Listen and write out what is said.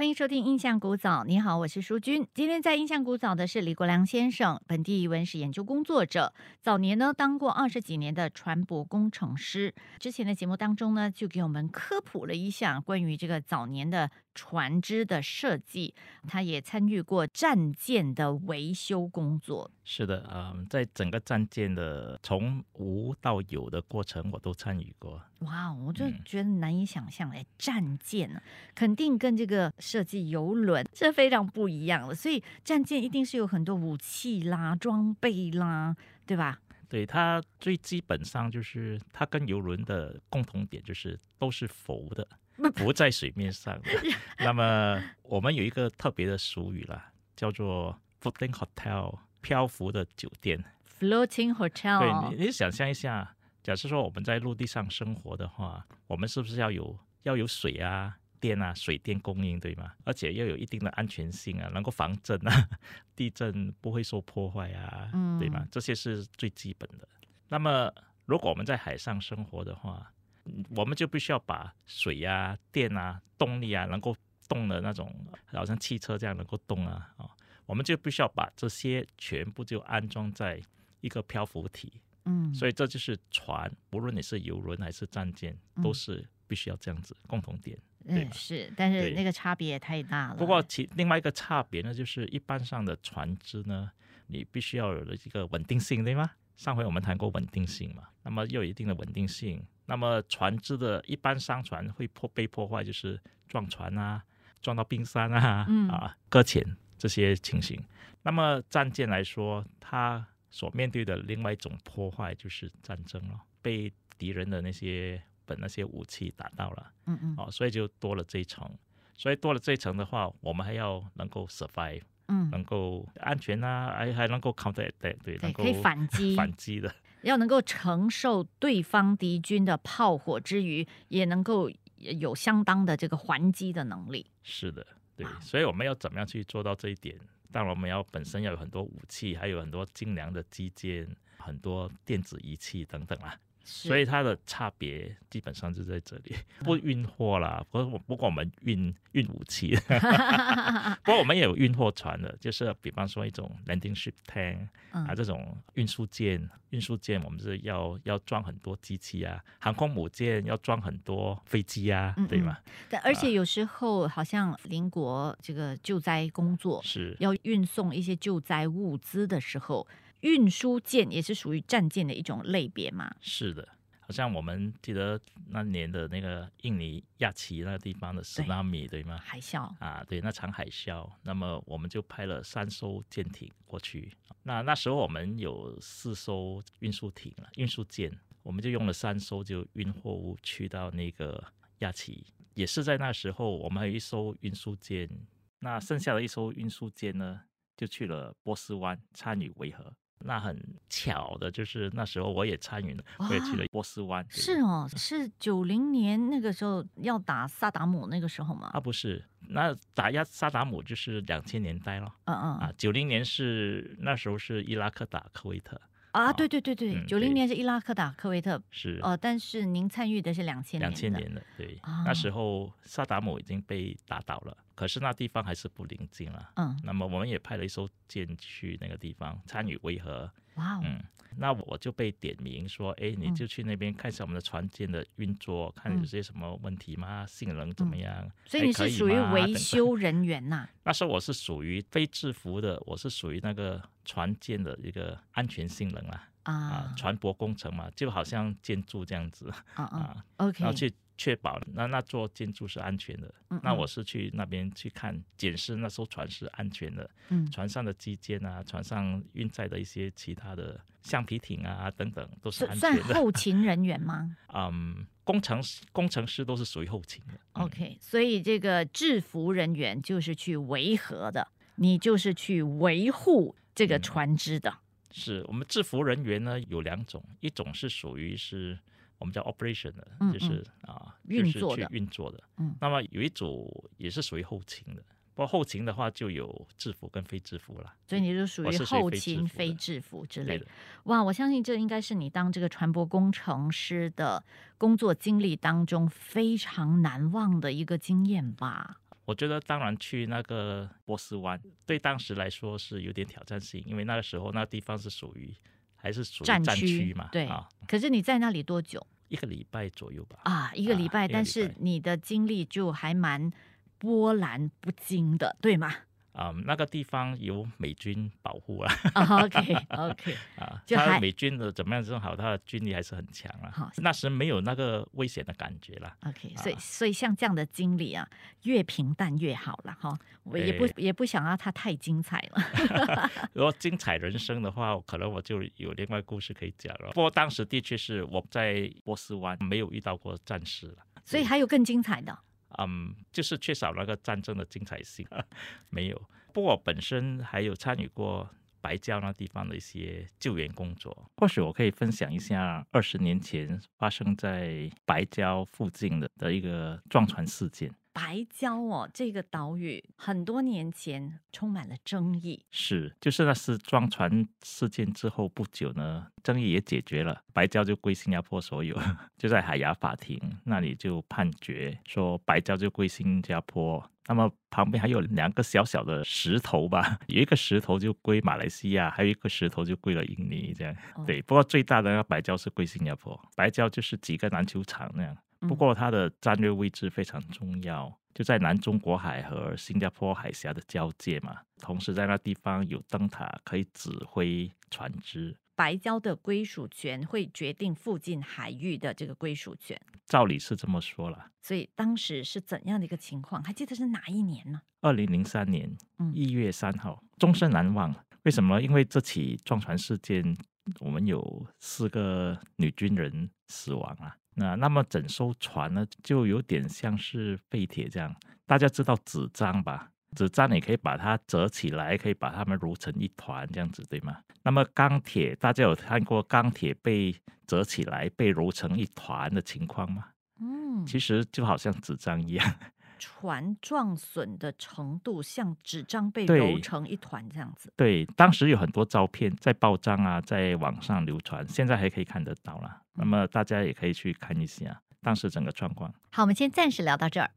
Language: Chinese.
欢迎收听《印象古早》。你好，我是淑君。今天在《印象古早》的是李国良先生，本地文史研究工作者，早年呢当过二十几年的船舶工程师。之前的节目当中呢，就给我们科普了一下关于这个早年的船只的设计。他也参与过战舰的维修工作。是的，嗯，在整个战舰的从无到有的过程，我都参与过。哇，我就觉得难以想象，哎，战舰呢，肯定跟这个设计游轮是非常不一样的。所以战舰一定是有很多武器啦、装备啦，对吧？对，它最基本上就是它跟游轮的共同点就是都是浮的，浮在水面上的。那么我们有一个特别的俗语啦，叫做 “floating hotel”，漂浮的酒店。floating hotel。对，你想象一下。假设说我们在陆地上生活的话，我们是不是要有要有水啊、电啊、水电供应，对吗？而且要有一定的安全性啊，能够防震啊，地震不会受破坏啊，对吗？这些是最基本的。那么如果我们在海上生活的话，我们就必须要把水啊、电啊、动力啊能够动的那种，好像汽车这样能够动啊，啊，我们就必须要把这些全部就安装在一个漂浮体。嗯，所以这就是船，不论你是游轮还是战舰，都是必须要这样子共同点。嗯，是，但是那个差别也太大了。不过其另外一个差别呢，就是一般上的船只呢，你必须要有一个稳定性，对吗？上回我们谈过稳定性嘛，那么又有一定的稳定性。那么船只的一般商船会破被破坏，就是撞船啊，撞到冰山啊，啊搁浅这些情形。那么战舰来说，它所面对的另外一种破坏就是战争了，被敌人的那些本那些武器打到了，嗯嗯，哦，所以就多了这一层，所以多了这一层的话，我们还要能够 survive，嗯，能够安全啊，还还能够 counter 对对，可以反击。反击的，要能够承受对方敌军的炮火之余，也能够有相当的这个还击的能力。是的，对，所以我们要怎么样去做到这一点？当然，我们要本身要有很多武器，还有很多精良的基建，很多电子仪器等等啊。所以它的差别基本上就在这里，不运货啦，不过不过我们运运武器，不过我们也有运货船的，就是比方说一种 landing ship tank 啊这种运输舰，运输舰我们是要要装很多机器啊，航空母舰要装很多飞机啊，对吗？但而且有时候好像邻国这个救灾工作是。要运送一些救灾物资的时候。运输舰也是属于战舰的一种类别嘛？是的，好像我们记得那年的那个印尼亚奇那个地方的斯纳米，对吗？海啸啊，对，那场海啸，那么我们就派了三艘舰艇过去。那那时候我们有四艘运输艇了，运输舰，我们就用了三艘就运货物去到那个亚奇。也是在那时候，我们还有一艘运输舰，那剩下的一艘运输舰呢，就去了波斯湾参与维和。那很巧的就是那时候我也参与了，我也去了波斯湾。是哦，是九零年那个时候要打萨达姆那个时候吗？啊，不是，那打压萨达姆就是两千年代了。嗯嗯啊，九零年是那时候是伊拉克打科威特。啊，对对对对，九零年是伊拉克打科威特。是哦，但是您参与的是两千年。两千年的，对，那时候萨达姆已经被打倒了。可是那地方还是不宁静了，嗯，那么我们也派了一艘舰去那个地方参与维和，哇哦，嗯，那我就被点名说，哎，你就去那边看一下我们的船舰的运作，看有些什么问题吗？性能怎么样？所以你是属于维修人员呐？那时候我是属于非制服的，我是属于那个船舰的一个安全性能啊，啊，船舶工程嘛，就好像建筑这样子，啊啊，OK，然后去。确保那那座建筑是安全的，那我是去那边去看检视那艘船是安全的，嗯船上的机件啊，船上运载的一些其他的橡皮艇啊等等都是安全的。算后勤人员吗？嗯，工程师工程师都是属于后勤的。OK，所以这个制服人员就是去维和的，你就是去维护这个船只的。是我们制服人员呢有两种，一种是属于是。我们叫 operation 的，就是啊，运作的，运作的。嗯，那么有一组也是属于后勤的，不过后勤的话就有制服跟非制服了。所以你就属于后勤非制服之类的。哇，我相信这应该是你当这个船舶工程师的工作经历当中非常难忘的一个经验吧。我觉得当然去那个波斯湾，对当时来说是有点挑战性，因为那个时候那个地方是属于还是属于战区嘛，对啊，可是你在那里多久一个礼拜左右吧。啊？一个礼拜，但是你的经历就还蛮波澜不惊的，对吗？啊、那个地方有美军保护啊，啊 OK OK，啊，他美军的怎么样正好，他的军力还是很强好啊。那时没有那个危险的感觉了。OK，所以啊所以像这样的经历啊，越平淡越好了哈。我也不也不想要它太精彩了。如果精彩人生的话，可能我就有另外故事可以讲了。不过当时的确是我在波斯湾没有遇到过战事了。所以还有更精彩的嗯，就是缺少那个战争的精彩性，没有。不过我本身还有参与过白礁那地方的一些救援工作，或许我可以分享一下二十年前发生在白礁附近的的一个撞船事件。白礁哦，这个岛屿很多年前充满了争议。是，就是那次撞船事件之后不久呢，争议也解决了，白礁就归新加坡所有，就在海牙法庭那里就判决说白礁就归新加坡。那么旁边还有两个小小的石头吧，有一个石头就归马来西亚，还有一个石头就归了印尼，这样。哦对，不过最大的那个白礁是归新加坡，白礁就是几个篮球场那样。不嗯过它的战略位置非常重要，就在南中国海和新加坡海峡的交界嘛。同时在那地方有灯塔可以指挥船只。白礁的归属权会决定附近海域的这个归属权。照理是这么说了。所以当时是怎样的一个情况？还记得是哪一年呢？二零零三年嗯一月三号，终身难忘。为什么？因为这起撞船事件，我们有四个女军人死亡啊。那那么整艘船呢，就有点像是废铁这样。大家知道纸张吧？纸张你可以把它折起来，可以把它们揉成一团这样子，对吗？那么钢铁，大家有看过钢铁被折起来、被揉成一团的情况吗？嗯，其实就好像纸张一样。船撞损的程度像纸张被揉成一团这样子。对，当时有很多照片在报章啊，在网上流传，现在还可以看得到啦。那么大家也可以去看一下当时整个状况。好，我们先暂时聊到这儿。